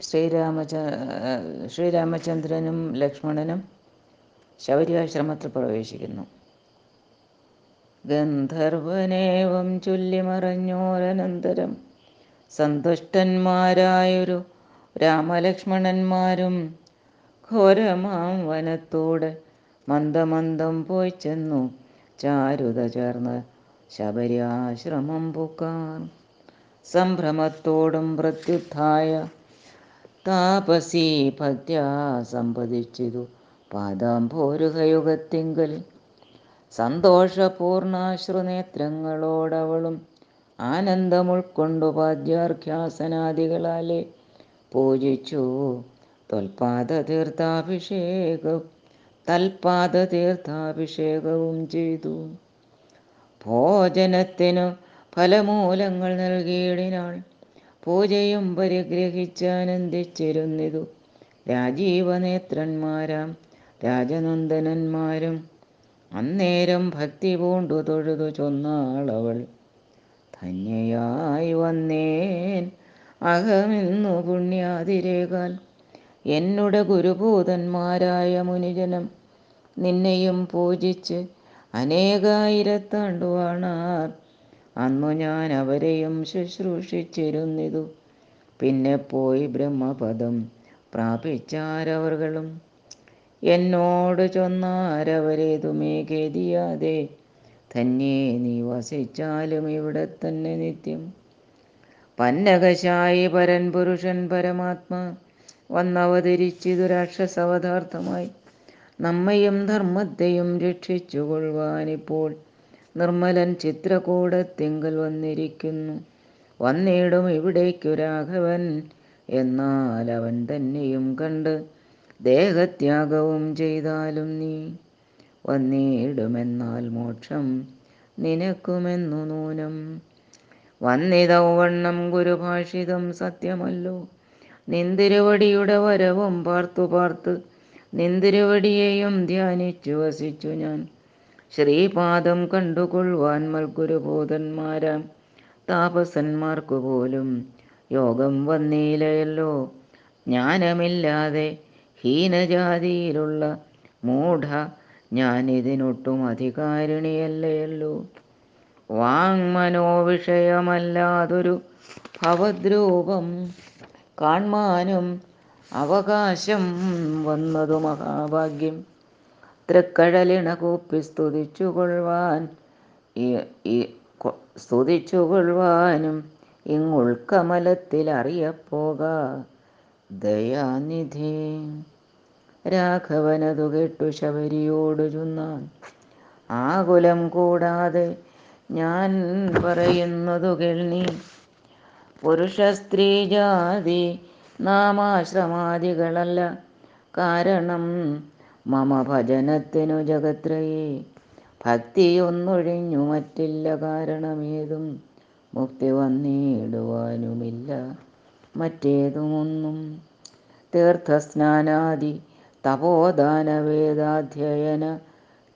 ശ്രീരാമച ശ്രീരാമചന്ദ്രനും ലക്ഷ്മണനും ശബരിയാശ്രമത്തിൽ പ്രവേശിക്കുന്നു. ഗന്ധർവനേവം ചൊല്ലിമറഞ്ഞോരനന്തരം സന്തുഷ്ടന്മാരായൊരു രാമലക്ഷ്മണന്മാരും ഘോരമാം വനത്തോട് മന്ദമന്ദം പോയി ചെന്നു. ചാരുത ചേർന്ന് ശബരിയാശ്രമം പൂക്കാൻ സംഭ്രമത്തോടും പ്രത്യുത്ഥായ താപസി ഭക്ത്യാ സമ്പതിച്ചിതു പാദാംഭോരുഹയുഗത്തിങ്കൽ സന്തോഷപൂർണാശ്രുനേത്രങ്ങളോടവളും ആനന്ദമുൾക്കൊണ്ടു പാദ്യാർഘ്യാസനാദികളാലെ പൂജിച്ചു. തൊൽപാദതീർത്ഥാഭിഷേകം തൽപാദതീർത്ഥാഭിഷേകവും ചെയ്തു. ഭോജനത്തിനു ഫലമൂലങ്ങൾ നൽകിയിടിനാൾ പൂജയും പരിഗ്രഹിച്ചാനന്ദിച്ചിരുന്നിതു രാജീവനേത്രന്മാരാം രാജനന്ദനന്മാരും അന്നേരം ഭക്തി പൂണ്ടു തൊഴുതു ചൊന്നാളവൾ. ധന്യയായി വന്നേൻ അഹമിന്നു പുണ്യാതിരേകാൽ എന്നുടെ ഗുരുഭൂതന്മാരായ മുനിജനം നിന്നെയും പൂജിച്ച് അനേകായിരത്താണ്ടുവാണാർ അന്നു ഞാൻ അവരെയും ശുശ്രൂഷിച്ചിരുന്നിതു. പിന്നെ പോയി ബ്രഹ്മപദം പ്രാപിച്ചാരവർകളും. എന്നോട് ചൊന്നാരവരേതുമേ ഖേദിയാതെ തന്നെ നീ വസിച്ചാലും ഇവിടെ തന്നെ നിത്യം. പന്നകശായി പരൻ പുരുഷൻ പരമാത്മ വന്നവതരിച്ചിതു രാക്ഷസവതാർത്ഥമായി. നമ്മയും ധർമ്മത്തെയും രക്ഷിച്ചു കൊള്ളുവാനിപ്പോൾ നിർമ്മലൻ ചിത്രകൂടത്തിങ്കൽ വന്നിരിക്കുന്നു. വന്നിടും ഇവിടേക്കു രാഘവൻ. എന്നാൽ അവൻ തന്നെയും കണ്ട് ദേഹത്യാഗവും ചെയ്താലും നീ. വന്നിടുമെന്നാൽ മോക്ഷം നിനക്കുമെന്നു നൂനം. വന്നിതൗവണ്ണം ഗുരുഭാഷിതം സത്യമല്ലോ. നിന്തിരുവടിയുടെ വരവും പാർത്തു പാർത്ത് നിന്തിരുവടിയെയും ധ്യാനിച്ചു വസിച്ചു ഞാൻ. ശ്രീപാദം കണ്ടുകൊള്ളുവാൻ മൽഗുരുഭൂതന്മാരാം താപസന്മാർക്കു പോലും യോഗം വന്നീലയല്ലോ. ജ്ഞാനമില്ലാതെ ഹീനജാതിയിലുള്ള മൂഢ ഞാനിതിനൊട്ടും അധികാരിണിയല്ലയല്ലോ വാങ്മനോവിഷയമല്ലാതൊരു ഭവദ്രൂപം കാൺമാനും അവകാശം വന്നതു മഹാഭാഗ്യം. തൃക്കഴലിണ കൂപ്പി സ്തുതിച്ചുകൊള്ളുവാൻ. സ്തുതിച്ചുകൊള്ളുവാനും ഇങ്ങുൾക്കമലത്തിൽ അറിയപ്പോക ദയാനിധി രാഘവനതു കേട്ടു ശബരിയോട് ചൊന്നാൻ ആകുലം കൂടാതെ ഞാൻ പറയുന്നതു കേൾനി. പുരുഷ സ്ത്രീ ജാതി നാമാശ്രമാദികളല്ല. കാരണം മമ ഭജനത്തിനു ജഗത്രയേ. ഭക്തിയൊന്നൊഴിഞ്ഞു മറ്റില്ല കാരണമേതും. മുക്തി വന്നിടുവാനുമില്ല മറ്റേതുമൊന്നും. തീർത്ഥസ്നാനാദി തപോദാന വേദാധ്യയന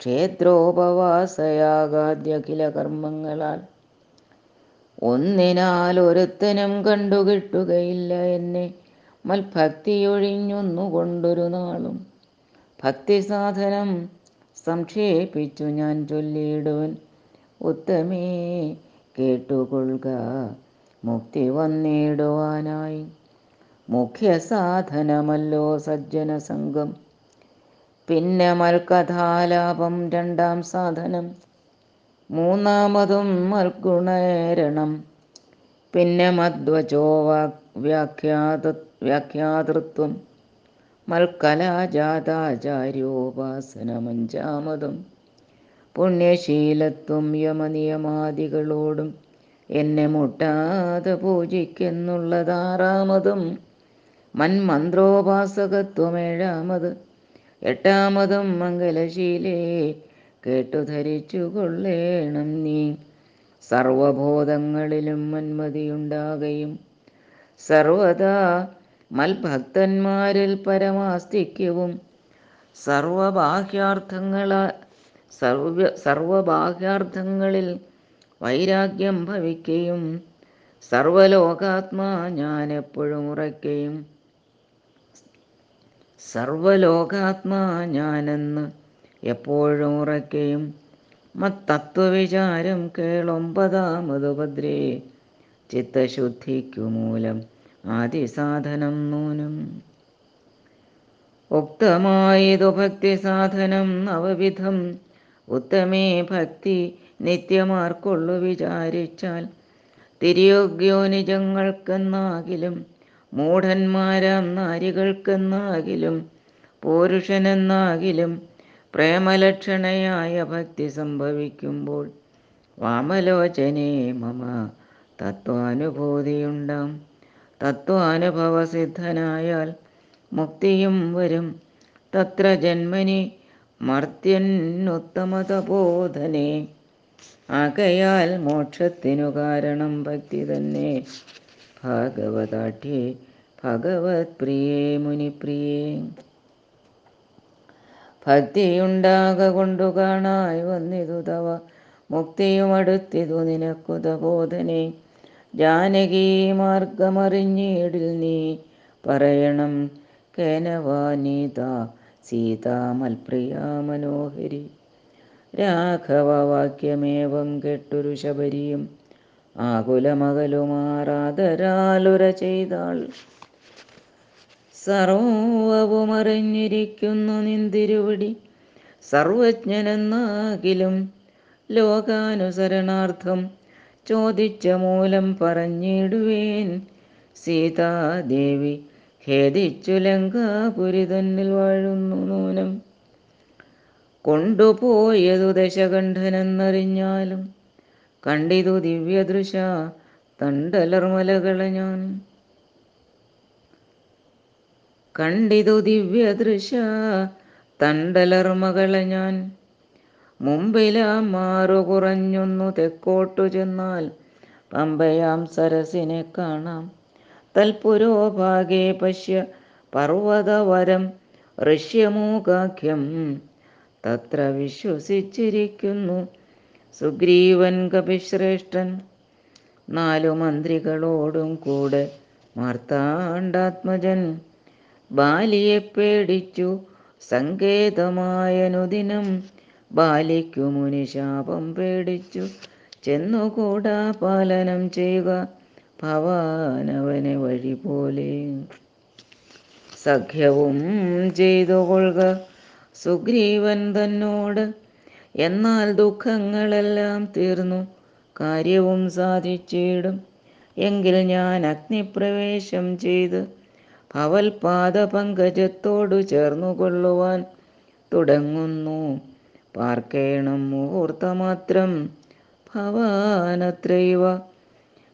ക്ഷേത്രോപവാസയാഗാദ്യഖില കർമ്മങ്ങളാൽ. ഒന്നിനാൽ ഒരുത്തനും കണ്ടുകിട്ടുകയില്ല എന്നെ. മൽഭക്തിയൊഴിഞ്ഞൊന്നുകൊണ്ടൊരു നാളും ഭക്തി സാധനം സംക്ഷേപിച്ചു ഞാൻ ചൊല്ലിയിടുവൻ ഉത്തമേ കേട്ടുകൊള്ളുക. മുക്തി വന്നിടുവാനായി. മുഖ്യ സാധനമല്ലോ സജ്ജന സംഘം പിന്നെ മൽക്കഥാലാപം രണ്ടാം സാധനം. മൂന്നാമതും മൽഗുണേരണം. പിന്നെ മധ്വചോ വ്യാഖ്യാത വ്യാഖ്യാതൃത്വം. മൽക്കലാജാതാചാര്യോപാസനമഞ്ചാമതും. പുണ്യശീലത്വം യമനിയമാദികളോടും എന്നെ മുട്ടാതെ പൂജിക്കുന്നുള്ളതാറാമതും. മന്മന്ത്രോപാസകത്വം ഏഴാമത്. എട്ടാമതും മംഗലശീലേ കേട്ടു ധരിച്ചു കൊള്ളേണം നീ. സർവബോധങ്ങളിലും മന്മതിയുണ്ടാകയും സർവദാ മൽഭക്തന്മാരിൽ പരമാസ്തിക്യവും സർവബാഹ്യാർത്ഥങ്ങള സർവ സർവബാഹ്യാർത്ഥങ്ങളിൽ വൈരാഗ്യം ഭവിക്കുകയും സർവലോകാത്മാ ഞാൻ എപ്പോഴും ഉറയ്ക്കുകയും സർവലോകാത്മാ ഞാനെന്ന് എപ്പോഴും ഉറയ്ക്കുകയും മത്തത്വവിചാരം കേളൊമ്പതാമതുപദ്രേ ചിത്തശുദ്ധിക്കു മൂലം ആദിസാധനം നൂനം ഉക്തമായതു ഭക്തി സാധനം നവവിധം. ഉത്തമേ ഭക്തി നിത്യമാർക്കൊള്ളു വിചാരിച്ചാൽ തിരിയോഗ്യോ നിജങ്ങൾക്കെന്നാകിലും മൂഢന്മാരാം നാരികൾക്കെന്നാകിലും പുരുഷനെന്നാകിലും പ്രേമലക്ഷണയായ ഭക്തി സംഭവിക്കുമ്പോൾ വാമലോചനേ മമ തത്വാനുഭൂതിയുണ്ടാം. തത്വാനുഭവസിദ്ധനായാൽ മുക്തിയും വരും. തത്ര ജന്മനി മർത്യനുത്തമതബോധനെ. ആകയാൽ മോക്ഷത്തിനു കാരണം ഭക്തി തന്നെ. ഭാഗവതാഠ്യേ ഭഗവത് പ്രിയേ മുനിപ്രിയേ. ഭക്തിയുണ്ടാക കൊണ്ടു കാണായി വന്നിതു തവ. മുക്തിയുമടുത്തിതു നിനക്കുതബോധനെ നിനക്കുത ബോധനെ ജാനകീ മാർഗമറിഞ്ഞിടിൽ നീ പറയണം കേനവാനീത സീതാമൽപ്രിയ മനോഹരി. രാഘവവാക്യമേവം കെട്ടൊരു ശബരിയും ആകുലമകലുമാറാതരാലുര ചെയ്താൾ. സർവവുമറിഞ്ഞിരിക്കുന്നു നിന്തിരുവടി സർവജ്ഞനെന്നാകിലും ലോകാനുസരണാർത്ഥം ചോദിച്ച മൂലം പറഞ്ഞിടുവേൻ. സീതാദേവി ഖേദിച്ചു ലങ്കാപുരി തന്നിൽ വാഴുന്നു നൂനം. കൊണ്ടുപോയതു ദശകണ്ഠനെന്നറിഞ്ഞാലും കണ്ടിതു ദിവ്യദൃശ തണ്ടലർമലകളെ ഞാൻ. കണ്ടിതു ദിവ്യദൃശ തണ്ടലർമകളെ ഞാൻ. മുമ്പിലാം മാറു കുറഞ്ഞൊന്നു തെക്കോട്ടു ചെന്നാൽ പമ്പയാം സരസിനെ കാണാം. തൽപുരോഭാഗേ പശ്യ പർവതവരം ഋഷ്യമൂകാഖ്യം. തത്ര വിശ്വസിച്ചിരിക്കുന്നു സുഗ്രീവൻ കപിശ്രേഷ്ഠൻ. നാലു മന്ത്രികളോടും കൂടെ മാർത്താണ്ഡാത്മജൻ. ബാലിയെ പേടിച്ചു സങ്കേതമായനുദിനം ബാലിക്കു മുനിശാപം പേടിച്ചു. ചെന്നുകൂടാ പാലനം ചെയ്യുക ഭവാനവനെ വഴി പോലെ സഖ്യവും ചെയ്തു കൊള്ളുക. സുഗ്രീവൻ തന്നോട് എന്നാൽ ദുഃഖങ്ങളെല്ലാം തീർന്നു. കാര്യവും സാധിച്ചിടും. എങ്കിൽ ഞാൻ അഗ്നിപ്രവേശം ചെയ്ത് ഭവൽപാദ പങ്കജത്തോടു ചേർന്നുകൊള്ളുവാൻ തുടങ്ങുന്നു. പാർക്കേണം മുഹൂർത്തമാത്രം ഭവാനത്രൈവ.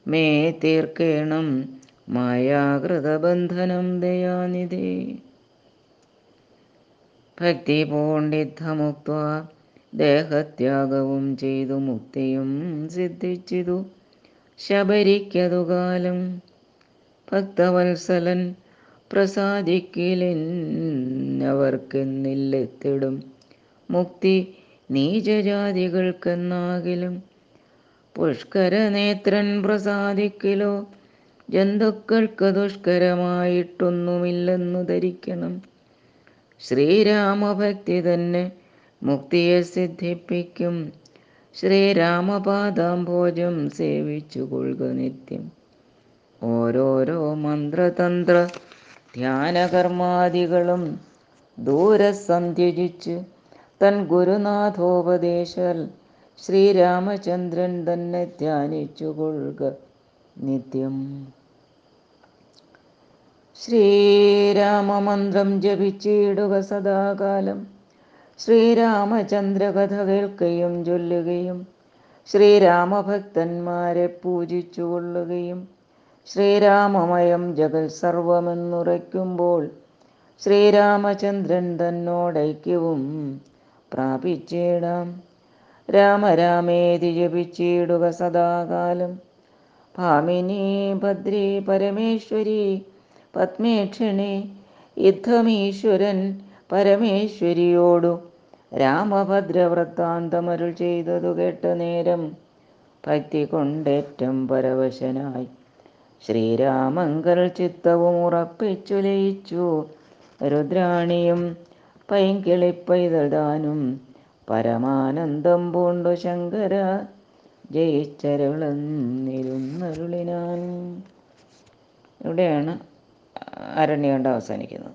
മേ തീർക്കേണം മായാകൃതബന്ധനം ദയാനിധി. ഭക്തി പൂണ്ടിദ്ധമുക്ത ദേഹത്യാഗവും ചെയ്തു മുക്തിയും സിദ്ധിച്ചിതു. ശബരിക്കതുകാലം ഭക്തവത്സലൻ പ്രസാദിക്കിലെന്നവർക്കെന്നില്ലെത്തിടും. മുക്തി നീചജാതികൾക്കെന്നാകിലും. പുഷ്കരനേത്രൻ പ്രസാദിക്കിലോ ജന്തുക്കൾക്ക് ദുഷ്കരമായിട്ടൊന്നുമില്ലെന്നു ധരിക്കണം. ശ്രീരാമഭക്തി തന്നെ മുക്തിയെ സിദ്ധിപ്പിക്കും. ശ്രീരാമപാദാംഭോജം സേവിച്ചു കൊള്ളുക നിത്യം. ഓരോരോ മന്ത്രതന്ത്ര ധ്യാനകർമാദികളും ദൂരെ സന്ധ്യജിച്ച് തൻ ഗുരുനാഥോപദേശാൽ ശ്രീരാമചന്ദ്രൻ തന്നെ ധ്യാനിച്ചു കൊള്ളുക നിത്യം. ശ്രീരാമമന്ത്രം ജപിച്ചിടുക സദാകാലം. ശ്രീരാമചന്ദ്ര കഥ കേൾക്കുകയും ചൊല്ലുകയും ശ്രീരാമഭക്തന്മാരെ പൂജിച്ചു കൊള്ളുകയും ശ്രീരാമമയം ജഗൽ സർവമെന്നുറയ്ക്കുമ്പോൾ ശ്രീരാമചന്ദ്രൻ തന്നോടൈക്യവും പ്രാപിച്ചിടാം. രാമരാമേതി ജപിച്ചിടുക സദാകാലം. ഭാമിനി ഭദ്രി പരമേശ്വരി പത്മേക്ഷണി യുദ്ധമീശ്വരൻ പരമേശ്വരിയോടു രാമഭദ്രവൃത്താന്തമരുൾ ചെയ്തതു കേട്ട നേരം ഭക്തി കൊണ്ടേറ്റം പരവശനായി. ശ്രീരാമങ്കൽ ചിത്തവും ഉറപ്പിച്ചു ലയിച്ചു. രുദ്രാണിയും പൈങ്കിളിപ്പൈതടാനും പരമാനന്ദം പൂണ്ടു ശങ്കര ജയിച്ചരുളന്നിരുന്നരുളിനാൻ. ഇവിടെയാണ് അരണ്യകണ്ഠം അവസാനിക്കുന്നത്.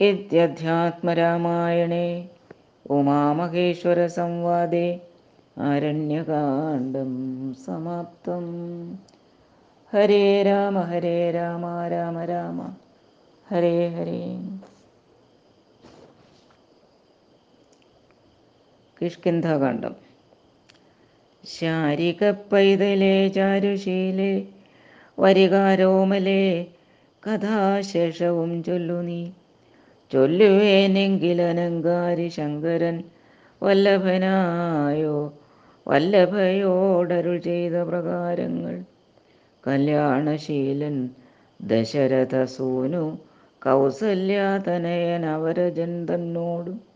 ഇത്യധ്യാത്മരാമായണേ ഉമാമഹേശ്വര സംവാദേ അരണ്യകാണ്ഡം സമാപ്തം. ഹരേ രാമ ഹരേ രാമ രാമ രാമ. ഹരേ ഹരേ. കിഷ്കിന്ധകാണ്ഡം ശാരിക പൈതലേ ചാരുശീലേ വരികാരോമലേ കഥാശേഷവും ചൊല്ലു നീ. ചൊല്ലുവേനെങ്കിലനങ്കാരി ശങ്കരൻ വല്ലഭനായോ വല്ലഭയോടരുൾ ചെയ്ത പ്രകാരങ്ങൾ. കല്യാണശീലൻ ദശരഥ സൂനു കൗസല്യാതനയൻ അവരജൻ തന്നോടും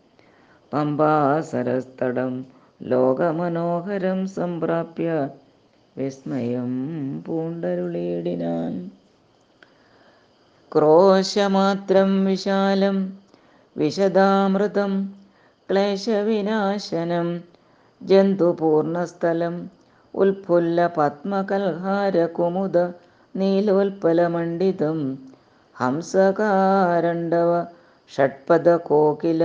പമ്പാസരസ്തടം ലോകമനോഹരം സംപ്രാപ്യ വിസ്മയം പൂണ്ടരുളേടിനാൻ ക്രോശമാത്രം വിശാലം വിശദാമൃതം ക്ലേശവിനാശനം ജന്തുപൂർണസ്ഥലം ഉൽഫുല്ല പത്മകൽഹാരകുമുദ നീലോൽപലമണ്ഡിതം ഹംസകാരണ്ഡവ ഷഡ്പദ കോകില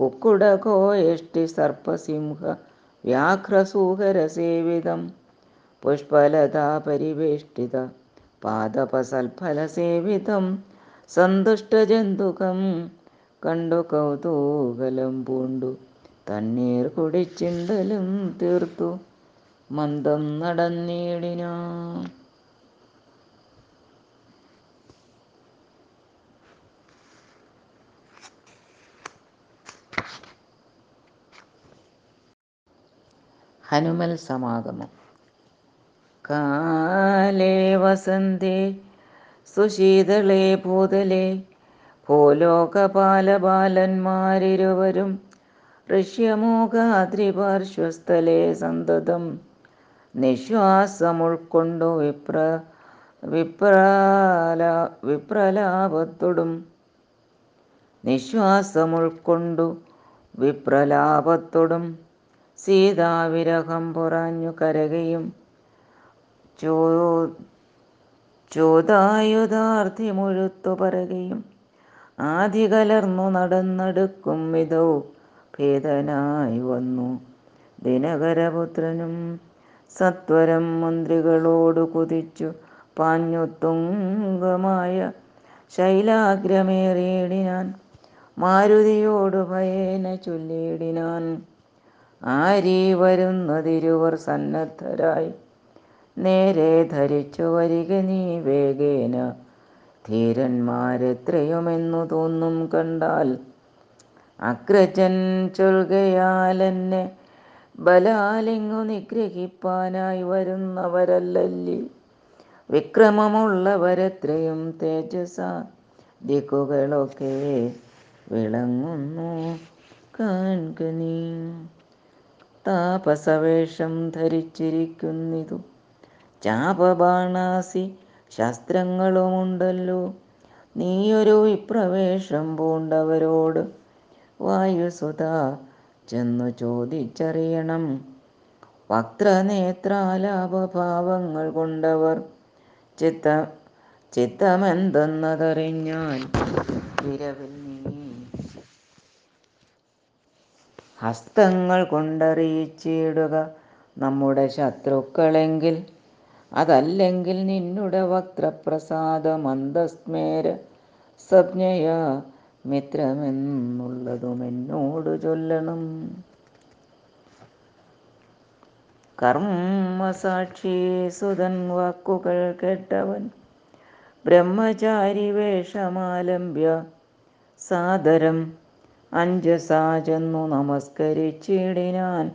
കുക്കുടകോയഷ്ടി സർപ്പസിംഹ വ്യാഘ്രസൂഹരസേവിതം പുഷ്പലതാ പരിവേഷ്ടിത പാദപസൽഫലസേവിതം. സന്തുഷ്ടജന്തുകം കണ്ടു കൗതൂകലം പൂണ്ടു. തണ്ണീർ കുടിച്ചിണ്ടലും തീർത്തു. മന്ദം നടന്നിടിനാ. ഹനുമൽ സമാഗമം. കാലേ വസന്തേ സുശീതളേ ഭൂതലേ ഭൂലോകപാലബാലന്മാരിരുവരും ഋഷ്യമൂകാദ്രിപാർശ്വസ്ഥലേ സന്തതം നിശ്വാസമുൾക്കൊണ്ടു വിപ്ര വിപ്രാല വിപ്രലാപത്തൊടും. നിശ്വാസമുൾക്കൊണ്ടു വിപ്രലാപത്തൊടും. സീതാവിരഹം പുറഞ്ഞു കരകയും ചോ ചോദായുധാർത്ഥി മുഴുത്തു പറകയും ആദി കലർന്നു നടന്നെടുക്കും വിധൗ ഭേദനായി വന്നു. ദിനകരപുത്രനും സത്വരം മന്ത്രികളോട് കുതിച്ചു പാഞ്ഞു തുങ്കമായ ശൈലാഗ്രമേറിയിടിനാൻ മാരുതിയോട് ഭയേന ചൊല്ലിയിടിനാൻ. ആരീ വരുന്നതിരുവർ സന്നദ്ധരായി. നേരെ ധരിച്ചു വരിക നീ വേഗേന. ധീരന്മാരെത്രയുമെന്നു തോന്നും കണ്ടാൽ അഗ്രജൻ ചൊൽകയാലെന്നെ ബലാലിങ്ങു നിഗ്രഹിപ്പാനായി വരുന്നവരല്ലല്ലി. വിക്രമമുള്ളവരെത്രയും തേജസ ദിക്കുകളൊക്കെ വിളങ്ങുന്നു. കാൺക നീ താപസവേഷം ധരിച്ചിരിക്കുന്നിതു. ചാപബാണാസി ശാസ്ത്രങ്ങളുമുണ്ടല്ലോ. നീയൊരു വിപ്രവേഷം പൂണ്ടവരോട് വായുസുത ചെന്നു ചോദിച്ചറിയണം. വക്രനേത്രാലാപഭാവങ്ങൾ കൊണ്ടവർ ചിത്ത ചിത്തമെന്തെന്നതറിഞ്ഞാൽ വിരവിൽ നീ ഹസ്തങ്ങൾ കൊണ്ടറിയിച്ചിടുക നമ്മുടെ ശത്രുക്കളെങ്കിൽ. അതല്ലെങ്കിൽ നിന്നുടെ വക്രപ്രസാദ സജ്ഞയ സംജ്ഞയ മിത്രമെന്നുള്ളതും എന്നോട് ചൊല്ലണം. കർമ്മസാക്ഷി സുതൻ വാക്കുകൾ കേട്ടവൻ ബ്രഹ്മചാരി വേഷമാലംബ്യ സാദരം അഞ്ജസാ ചെന്നു നമസ്കരിച്ചിടിനാൻ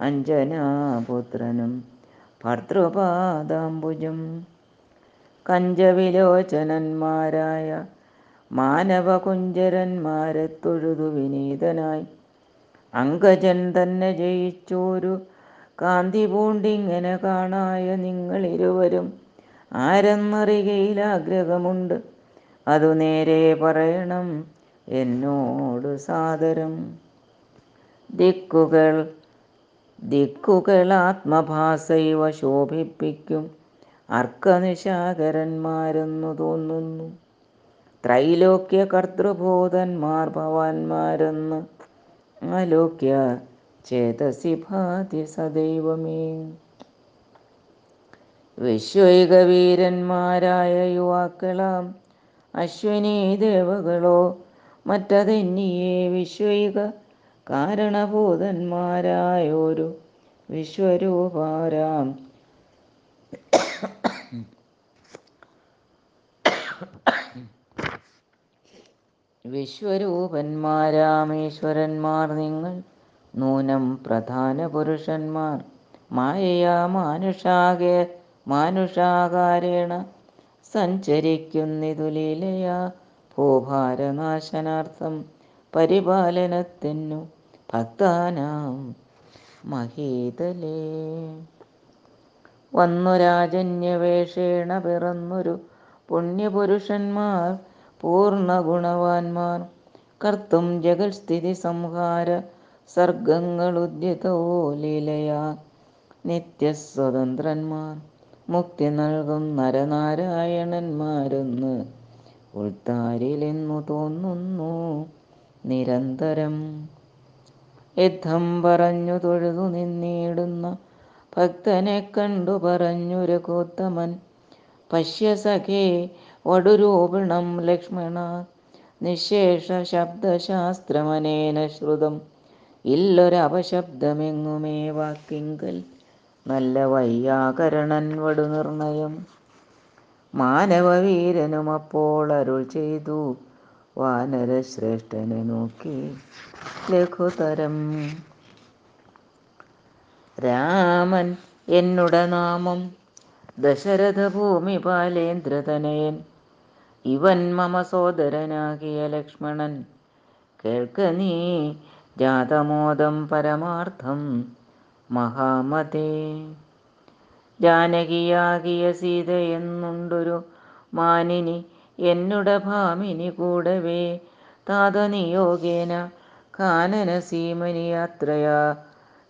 അഞ്ജനാപുത്രനും ഭർതൃപാദാംബുജം. കഞ്ചവിലോചനന്മാരായ മാനവകുഞ്ചരന്മാരെ തൊഴുതു വിനീതനായി. അങ്കജൻ തന്നെ ജയിച്ചോരു കാന്തി പൂണ്ടിങ്ങനെ കാണായ നിങ്ങളിരുവരും ആരെന്നറികയിൽ ആഗ്രഹമുണ്ട് അതു നേരെ പറയണം എന്നോട് സാദരം. ദിക്കുകൾ ദിക്കുകൾ ആത്മഭാസൈവ ശോഭിപ്പിക്കും അർക്കനിശാകരന്മാരെന്നു തോന്നുന്നു. ത്രൈലോക്യ കർത്തൃബോധന്മാർ ഭവാന്മാരെന്ന് ആലോക്യ ചേതസി ഭാതി സദൈവമേ. വിശ്വൈക വീരന്മാരായ യുവാക്കളാം അശ്വിനി ദേവകളോ മറ്റതെന്നിയെ വിശ്വയുക കാരണഭൂതന്മാരായോരു വിശ്വരൂപാരാം. വിശ്വരൂപന്മാരാമേശ്വരന്മാർ നിങ്ങൾ നൂനം പ്രധാന പുരുഷന്മാർ മായയാ മാനുഷാകെ മാനുഷാകാരേണ സഞ്ചരിക്കുന്നിതു ലീലയാ ഭൂഭാരനാശനാർത്ഥം പരിപാലനത്തിനു ഭക്താനാം മഹീതലേ. വന്നു രാജന്യവേഷേണ പിറന്നൊരു പുണ്യപുരുഷന്മാർ പൂർണ ഗുണവാന്മാർ കർത്തും ജഗൽസ്ഥിതി സംഹാര സർഗങ്ങളുദ്യതോ ലീലയാ നിത്യസ്വതന്ത്രന്മാർ. മുക്തി നൽകും നരനാരായണന്മാരെന്ന് ഉൾത്താരിലെന്നു തോന്നുന്നു. നിരന്തരം യുദ്ധം പറഞ്ഞു തൊഴുതു നിന്നിടുന്ന ഭക്തനെ കണ്ടു പറഞ്ഞു രഘുത്തമൻ പശ്യസഖേ വടുരൂപിണം ലക്ഷ്മണ നിശേഷ ശബ്ദശാസ്ത്രമനേന ശ്രുതം. ഇല്ലൊരപശബ്ദമെങ്ങുമേ വാക്കിങ്കൽ. നല്ല വൈയാകരണൻ വടു നിർണയം. മാനവവീരനും അപ്പോൾ അരുൾ ചെയ്തു. വാനരശ്രേഷ്ഠനെ നോക്കി ലഘുതരം. രാമൻ എന്നുട നാമം. ദശരഥ ഭൂമി ബാലേന്ദ്രതനയൻ ഇവൻ മമ സോദരനാകിയ ലക്ഷ്മണൻ. കേൾക്ക നീ ജാതമോദം പരമാർത്ഥം മഹാമതേ. ജാനകിയാകിയ സീത എന്നുണ്ടൊരു മാനിനി എന്നുട ഭാമിനി കൂടവേ. താതനിയോഗേന കാനന സീമനി അത്രയാ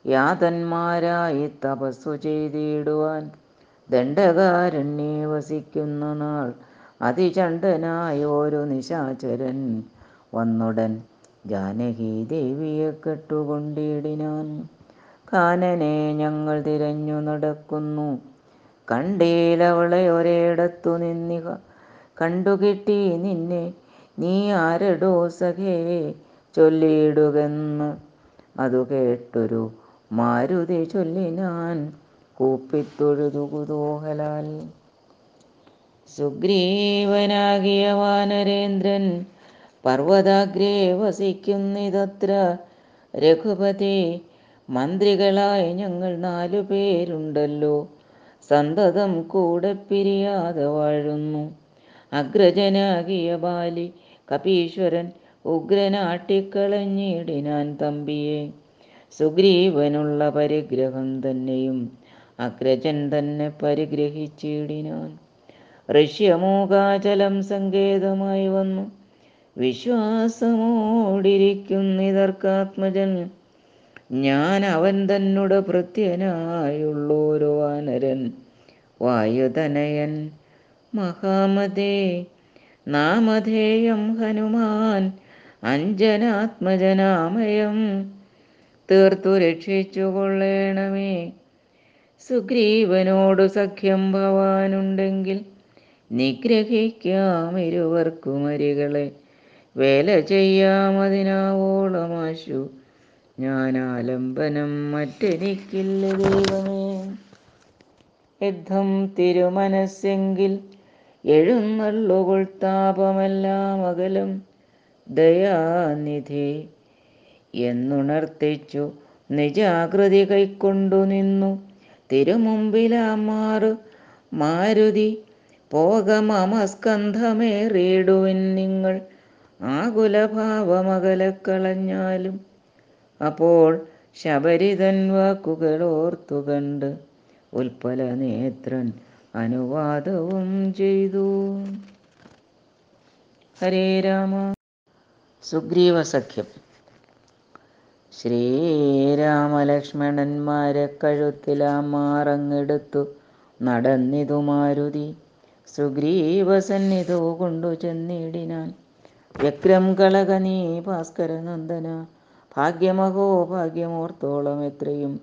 യാതന്മാരായി തപസ്സു ചെയ്തിടുവാൻ ദണ്ഡകാരണ്യെ വസിക്കുന്ന നാൾ അതിചണ്ഡനായോരു നിശാചരൻ വന്നുടൻ. ജാനകി ദേവിയെ കെട്ടുകൊണ്ടിടിനാൻ. കാനനെ ഞങ്ങൾ തിരഞ്ഞു നടക്കുന്നു. കണ്ടീലവളെ ഒരിടത്തു നിന്നിക കണ്ടുകിട്ടി നിന്നെ. നീ ആരടോ സഖേ? ചൊല്ലിയിടുകെന്ന് അതു കേട്ടൊരു മാരുതി ചൊല്ലിനാൻ കൂപ്പിത്തൊഴുതു കുതൂഹലാൽ സുഗ്രീവനാകിയ വാനരേന്ദ്രൻ പർവതാഗ്രേ വസിക്കുന്നിതത്ര രഘുപതി മന്ത്രികളായി ഞങ്ങൾ നാലു പേരുണ്ടല്ലോ. സന്തതം കൂടെ പിരിയാതെ വാഴുന്നു. അഗ്രജനാകിയ ബാലി കപീശ്വരൻ ഉഗ്രനാട്ടിക്കളഞ്ഞിടിനാൻ തമ്പിയെ. സുഗ്രീവനുള്ള പരിഗ്രഹം തന്നെയും അഗ്രജൻ തന്നെ പരിഗ്രഹിച്ചിടിനാൻ. ഋഷ്യമൂകാചലം സങ്കേതമായി വന്നു. വിശ്വാസമോടിരിക്കുന്നിതർക്കാത്മജൻ ഞാൻ അവൻ തന്നുടെ ഭൃത്യനായുള്ളോരു വാനരൻ വായുതനയൻ മഹാമതേ നാമധേയം ഹനുമാൻ അഞ്ജനാത്മജനാമയം. തീർത്തു രക്ഷിച്ചു കൊള്ളേണമേ. സുഗ്രീവനോടു സഖ്യം ഭവാനുണ്ടെങ്കിൽ നിഗ്രഹിക്കാം ഇരുവർക്കുമരികളെ വേല ചെയ്യാമതിനാവോളമാശു ഞാൻ ആലംബനം മറ്റെനിക്കില്ല ദൈവമേ. യുദ്ധം തിരുമനസ്സെങ്കിൽ എഴുന്നള്ളുകൊൾ താപമെല്ലാം അകലും. ദയാനിധി എന്നുണർത്തിച്ചു നിജാകൃതി കൈക്കൊണ്ടു നിന്നു. തിരുമുമ്പിലാമാറു മാരുതി പോകമസ്കന്ധമേറിയിടുവിൻ നിങ്ങൾ. ആകുലഭാവമകലക്കളഞ്ഞാലും അപ്പോൾ ശബരിതൻ വാക്കുകൾ ഓർത്തുകണ്ട് ഉൽപ്പല നേത്രൻ അനുവാദവും ചെയ്തു. ഹരേ രാമ. സുഗ്രീവ സഖ്യം. ശ്രീരാമലക്ഷ്മണന്മാരെ കഴുത്തിലാമാറങ്ങെടുത്തു നടന്നിതു മാരുതി സുഗ്രീവസന്നിധു കൊണ്ടു ചെന്നിടിനാൻ. വ്യക്രം കളകനീ ഭാസ്കരനന്ദന. ഭാഗ്യമഹോ ഭാഗ്യമോർത്തോളം എത്രയും.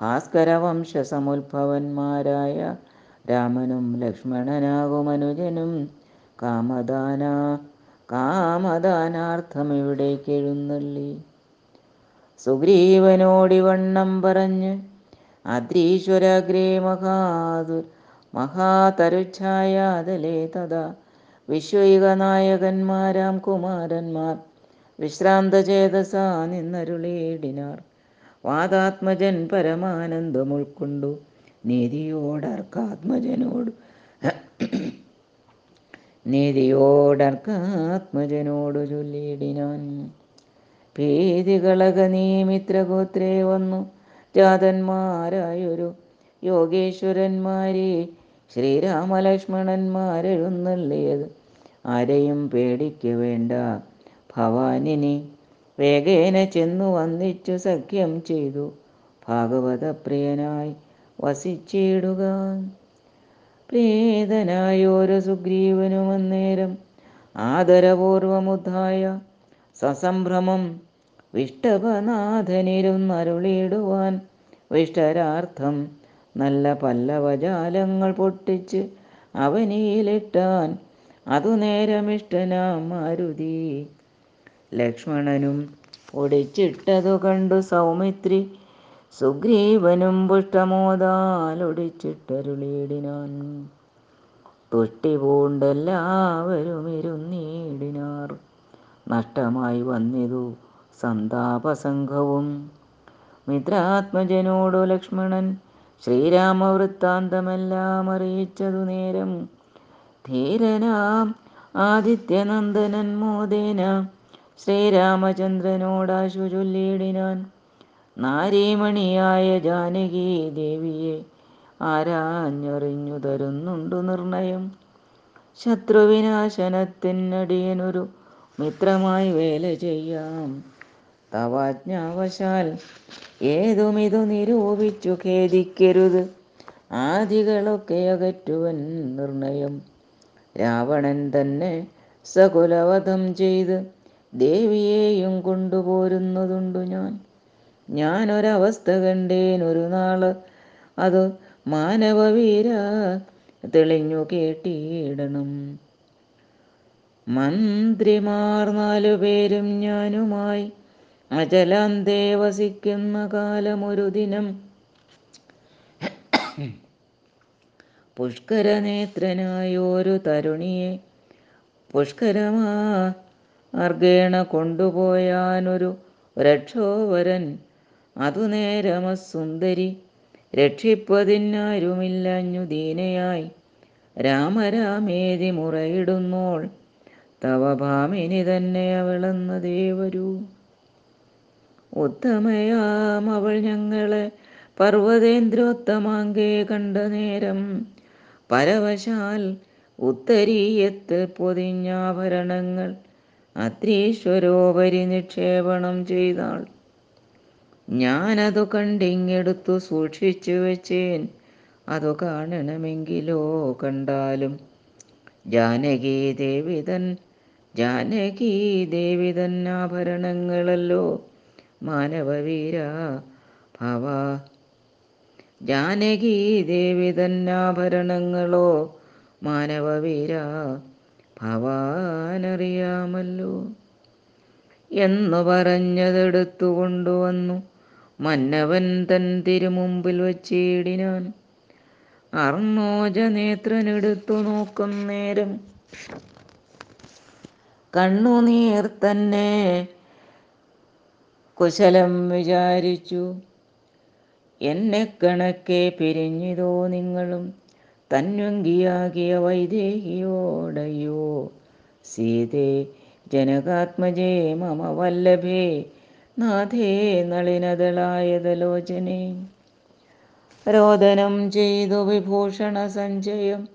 ഭാസ്കര വംശസമുദ്ഭവന്മാരായ രാമനും ലക്ഷ്മണനാകുമനുജനും കാമദാന കാമദാനാർത്ഥം എഴുന്നള്ളി. സുഗ്രീവനോടിവണ്ണം പറഞ്ഞ് അദ്രീശ്വരാഗ്രേ മഹാതു മഹാതരുച്ഛായാതലേ തഥാ. വിശ്വൈക നായകന്മാരാം കുമാരന്മാർ വിശ്രാന്തചേതസാ നിന്നരുളേടിനാർ വാദാത്മജൻ പരമാനന്ദം ഉൾക്കൊണ്ടു നീതിയോടർക്കാത്മജനോട്. നീതിയോടർക്കാത്മജനോടു ചൊല്ലിയിടിനാൻ ഭീതികളക നീ മിത്രഗോത്രേ വന്നു. ജാതന്മാരായൊരു യോഗേശ്വരന്മാരെ ശ്രീരാമലക്ഷ്മണന്മാരെഴുന്നള്ളിയത്. ആരെയും പേടിക്ക വേണ്ട ഭവാനിനി വേഗേന ചെന്നു വന്നിച്ചു സഖ്യം ചെയ്തു. ഭാഗവതപ്രിയനായി വസിച്ചിടുക. പ്രീതനായ ഒരു സുഗ്രീവനും അന്നേരം ആദരപൂർവമുദ്ധായ സസംഭ്രമം വിഷ്ടപനാഥനിരുന്നരുളിയിടുവാൻ വിഷ്ടരാർത്ഥം നല്ല പല്ലവജാലങ്ങൾ പൊട്ടിച്ച് അവനിയിലിട്ടാൻ അതു നേരമിഷ്ടനാം മാരുതി ലക്ഷ്മണനും ഒടിച്ചിട്ടതു കണ്ടു സൗമിത്രി. സുഗ്രീവനും പുഷ്ടമോദാലൊടിച്ചിട്ടരുളിയിടിനാൻ തൊട്ടി പൂണ്ടെല്ലാവരും ഇരുന്നീടിനാർ. നഷ്ടമായി വന്നിതു സന്താപസംഘവും. മിത്രാത്മജനോടു ലക്ഷ്മണൻ ശ്രീരാമവൃത്താന്തമെല്ലാം അറിയിച്ചതു നേരം. ധീരനാം ആദിത്യനന്ദനൻ മോദേന ശ്രീരാമചന്ദ്രനോടാശു ചൊല്ലിയിടിനാൻ. നാരീമണിയായ ജാനകി ദേവിയെ ആരാഞ്ഞറിഞ്ഞു തരുന്നുണ്ടു നിർണയം. ശത്രുവിനാശനത്തിനടിയനൊരു മിത്രമായി വേല ചെയ്യാം. തവാജ്ഞാവശാൽ ഏതുമിതു നിരൂപിച്ചു ഖേദിക്കരുത്. ആദികളൊക്കെ അകറ്റുവൻ നിർണയം. രാവണൻ തന്നെ സകുലവധം ചെയ്ത് ദേവിയെയും കൊണ്ടുപോരുന്നതുണ്ടു ഞാൻ. ഞാനൊരവസ്ഥ കണ്ടേൻ ഒരു നാൾ അത് മാനവവീര തെളിഞ്ഞു കേട്ടിയിടണം മന്ത്രിമാർ നാലു പേരും ഞാനുമായി. അചലാന്തേ വസിക്കുന്ന കാലമൊരു ദിനം. പുഷ്കരനേത്രനായൊരു തരുണിയെ പുഷ്കരമാ അർഗേണ കൊണ്ടുപോയാനൊരു രക്ഷോവരൻ. അതു നേരമസുന്ദരി രക്ഷിപ്പതിനാരുമില്ലഞ്ഞു ദീനയായി രാമരാമേതി മുറയിടുന്നോൾ തവ ഭാമിനി തന്നെ അവളെന്ന ദേവരു. ഉത്തമയാം അവൾ ഞങ്ങളെ പർവതേന്ദ്രോത്തമാങ്കേ കണ്ട നേരം പരവശാൽ ഉത്തരീയത്ത് പൊതിഞ്ഞാഭരണങ്ങൾ അത്രീശ്വരോപരി നിക്ഷേപണം ചെയ്താൾ. ഞാനതു കണ്ടിങ്ങെടുത്തു സൂക്ഷിച്ചു വെച്ചേൻ. അതു കാണണമെങ്കിലോ കണ്ടാലും. ജാനകി ദേവിതൻ ജാനകി ദേവിതൻ ആഭരണങ്ങളല്ലോ. മാനവവീര ഭവ. ജാനകി ദേവിതൻ ആഭരണങ്ങളോ മാനവവീര. ഭവാനറിയാമല്ലോ. എന്നു പറഞ്ഞതെടുത്തു കൊണ്ടുവന്നു. മന്നവൻ തൻ തിരുമുമ്പിൽ വച്ചിടിനാൻ അർണോജനേത്രനെടുത്തു നോക്കും നേരം. കണ്ണുനീർ തന്നെ കുശലം വിചാരിച്ചു. എന്നെ കണക്കെ പിരിഞ്ഞിതോ നിങ്ങളും? തന്വങ്കിയാകിയ വൈദേഹിയോടയോ. സീതേ ജനകാത്മജേ മമ വല്ലഭേ നാഥേ നളിനതളായതലോചനേ. രോദനം ചെയ്തു വിഭൂഷണ സഞ്ചയം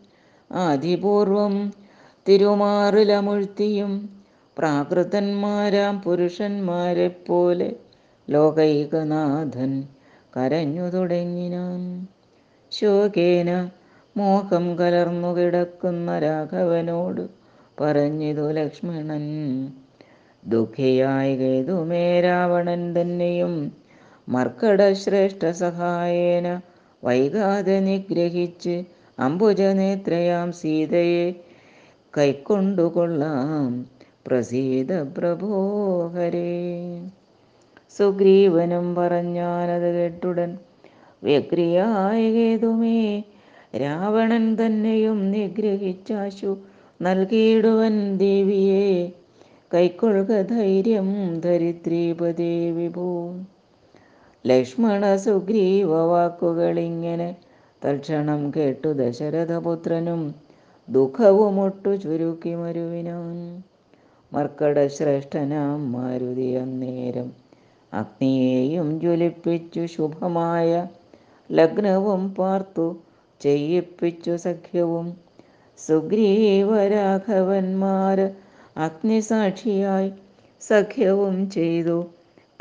ആദിപൂർവം തിരുമാറിലമുഴ്ത്തിയും പ്രാകൃതന്മാരാം പുരുഷന്മാരെ പോലെ ലോകൈകനാഥൻ കരഞ്ഞു തുടങ്ങിനാൻ. ശോകേന മോഹം കലർന്നു കിടക്കുന്ന രാഘവനോട് പറഞ്ഞിതു ലക്ഷ്മണൻ ദുഃഖിയായി കേതുമേ രാവണൻ തന്നെയും മർക്കടശ്രേഷ്ഠ സഹായേന വൈകാതെ നിഗ്രഹിച്ച് അംബുജനേത്രയാം സീതയെ കൈക്കൊണ്ടുകൊള്ളാം പ്രസീത പ്രഭോഹരേ. സുഗ്രീവനും പറഞ്ഞാനത് കേട്ടുടൻ വ്യക്രിയായി കേതുമേ രാവണൻ തന്നെയും നിഗ്രഹിച്ചാശു നൽകിയിടുവൻ ദേവിയെ. കൈക്കൊള്ളുക ധൈര്യം ധരിത്രീപദേ വിഭൂ. ലക്ഷ്മണ സുഗ്രീവ വാക്കുകളിങ്ങനെ തൽക്ഷണം കേട്ടു ദശരഥപുത്രനും ദുഃഖവുമൊട്ടു ചുരുക്കി മരുവിനാൻ. മർക്കടശ്രേഷ്ഠനാം മാരുതി അന്നേരം അഗ്നിയെയും ജ്വലിപ്പിച്ചു ശുഭമായ ലഗ്നവും പാർത്തു ചെയ്യിപ്പിച്ചു സഖ്യവും. സുഗ്രീവരാഘവന്മാർ അഗ്നിസാക്ഷിയായി സഖ്യവും ചെയ്തു.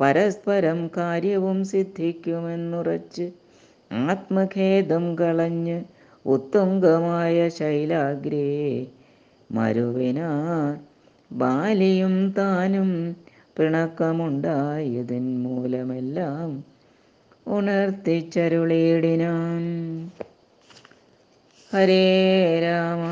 പരസ്പരം കാര്യവും സിദ്ധിക്കുമെന്നുറച്ച് ആത്മഖേദം കളഞ്ഞ് ഉത്തുംഗമായ ശൈലാഗ്രേ മരുവിനാ ബാലിയും താനും പിണക്കമുണ്ടായതിൻ മൂലമെല്ലാം ഉണർത്തിച്ചരുളിയിടിനാൻ ഹരേ രാമ.